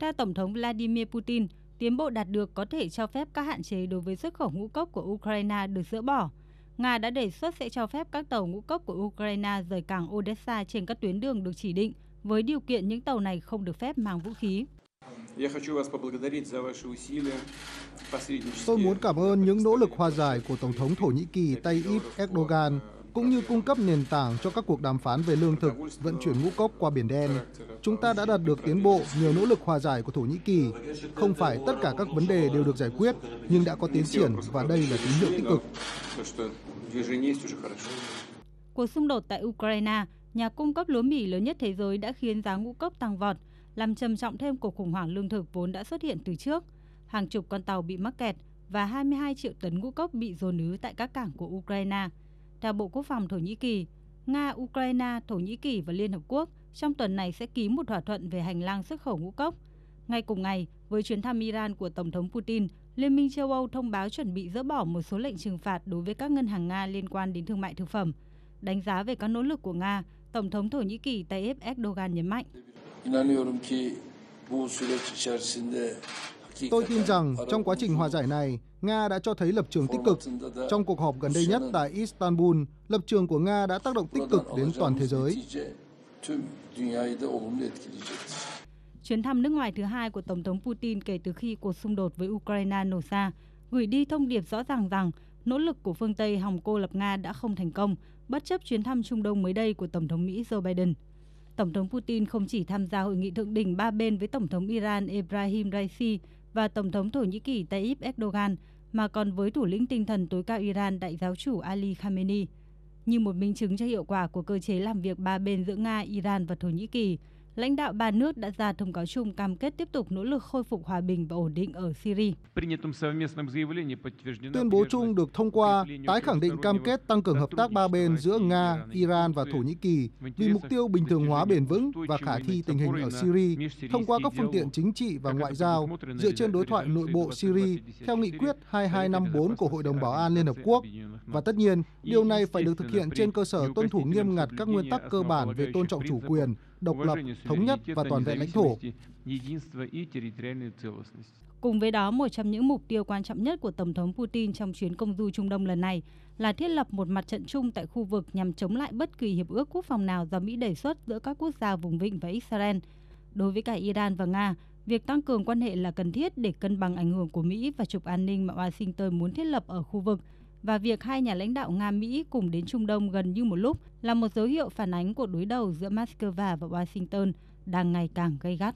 Theo Tổng thống Vladimir Putin, tiến bộ đạt được có thể cho phép các hạn chế đối với xuất khẩu ngũ cốc của Ukraine được dỡ bỏ. Nga đã đề xuất sẽ cho phép các tàu ngũ cốc của Ukraine rời cảng Odessa trên các tuyến đường được chỉ định, với điều kiện những tàu này không được phép mang vũ khí. Tôi muốn cảm ơn những nỗ lực hòa giải của Tổng thống Thổ Nhĩ Kỳ Tayyip Erdogan cũng như cung cấp nền tảng cho các cuộc đàm phán về lương thực, vận chuyển ngũ cốc qua Biển Đen. Chúng ta đã đạt được tiến bộ nhờ nỗ lực hòa giải của Thổ Nhĩ Kỳ. Không phải tất cả các vấn đề đều được giải quyết, nhưng đã có tiến triển và đây là tín hiệu tích cực. Cuộc xung đột tại Ukraine, nhà cung cấp lúa mì lớn nhất thế giới đã khiến giá ngũ cốc tăng vọt, làm trầm trọng thêm cuộc khủng hoảng lương thực vốn đã xuất hiện từ trước. Hàng chục con tàu bị mắc kẹt và 22 triệu tấn ngũ cốc bị dồn ứ tại các cảng của Ukraine. Theo Bộ Quốc phòng Thổ Nhĩ Kỳ, Nga, Ukraine, Thổ Nhĩ Kỳ và Liên Hợp Quốc trong tuần này sẽ ký một thỏa thuận về hành lang xuất khẩu ngũ cốc. Ngay cùng ngày, với chuyến thăm Iran của Tổng thống Putin, Liên minh châu Âu thông báo chuẩn bị dỡ bỏ một số lệnh trừng phạt đối với các ngân hàng Nga liên quan đến thương mại thực phẩm. Đánh giá về các nỗ lực của Nga, Tổng thống Thổ Nhĩ Kỳ Tayyip Erdogan nhấn mạnh. Tôi tin rằng trong quá trình hòa giải này, Nga đã cho thấy lập trường tích cực. Trong cuộc họp gần đây nhất tại Istanbul, lập trường của Nga đã tác động tích cực đến toàn thế giới. Chuyến thăm nước ngoài thứ hai của Tổng thống Putin kể từ khi cuộc xung đột với Ukraine nổ ra, gửi đi thông điệp rõ ràng rằng nỗ lực của phương Tây hòng cô lập Nga đã không thành công, bất chấp chuyến thăm Trung Đông mới đây của Tổng thống Mỹ Joe Biden. Tổng thống Putin không chỉ tham gia hội nghị thượng đỉnh ba bên với Tổng thống Iran Ebrahim Raisi và Tổng thống Thổ Nhĩ Kỳ Tayyip Erdogan, mà còn với thủ lĩnh tinh thần tối cao Iran đại giáo chủ Ali Khamenei. Như một minh chứng cho hiệu quả của cơ chế làm việc ba bên giữa Nga, Iran và Thổ Nhĩ Kỳ, lãnh đạo ba nước đã ra thông cáo chung cam kết tiếp tục nỗ lực khôi phục hòa bình và ổn định ở Syria. Tuyên bố chung được thông qua tái khẳng định cam kết tăng cường hợp tác ba bên giữa Nga, Iran và Thổ Nhĩ Kỳ vì mục tiêu bình thường hóa bền vững và khả thi tình hình ở Syria thông qua các phương tiện chính trị và ngoại giao dựa trên đối thoại nội bộ Syria theo nghị quyết 2254 của Hội đồng Bảo an Liên Hợp Quốc. Và tất nhiên, điều này phải được thực hiện trên cơ sở tuân thủ nghiêm ngặt các nguyên tắc cơ bản về tôn trọng chủ quyền, độc lập, thống nhất và toàn vẹn lãnh thổ. Cùng với đó, một trong những mục tiêu quan trọng nhất của Tổng thống Putin trong chuyến công du Trung Đông lần này là thiết lập một mặt trận chung tại khu vực nhằm chống lại bất kỳ hiệp ước quốc phòng nào do Mỹ đề xuất giữa các quốc gia vùng vịnh và Israel. Đối với cả Iran và Nga, việc tăng cường quan hệ là cần thiết để cân bằng ảnh hưởng của Mỹ và trục an ninh mà Washington muốn thiết lập ở khu vực – và việc hai nhà lãnh đạo Nga-Mỹ cùng đến Trung Đông gần như một lúc là một dấu hiệu phản ánh của đối đầu giữa Moscow và Washington đang ngày càng gây gắt.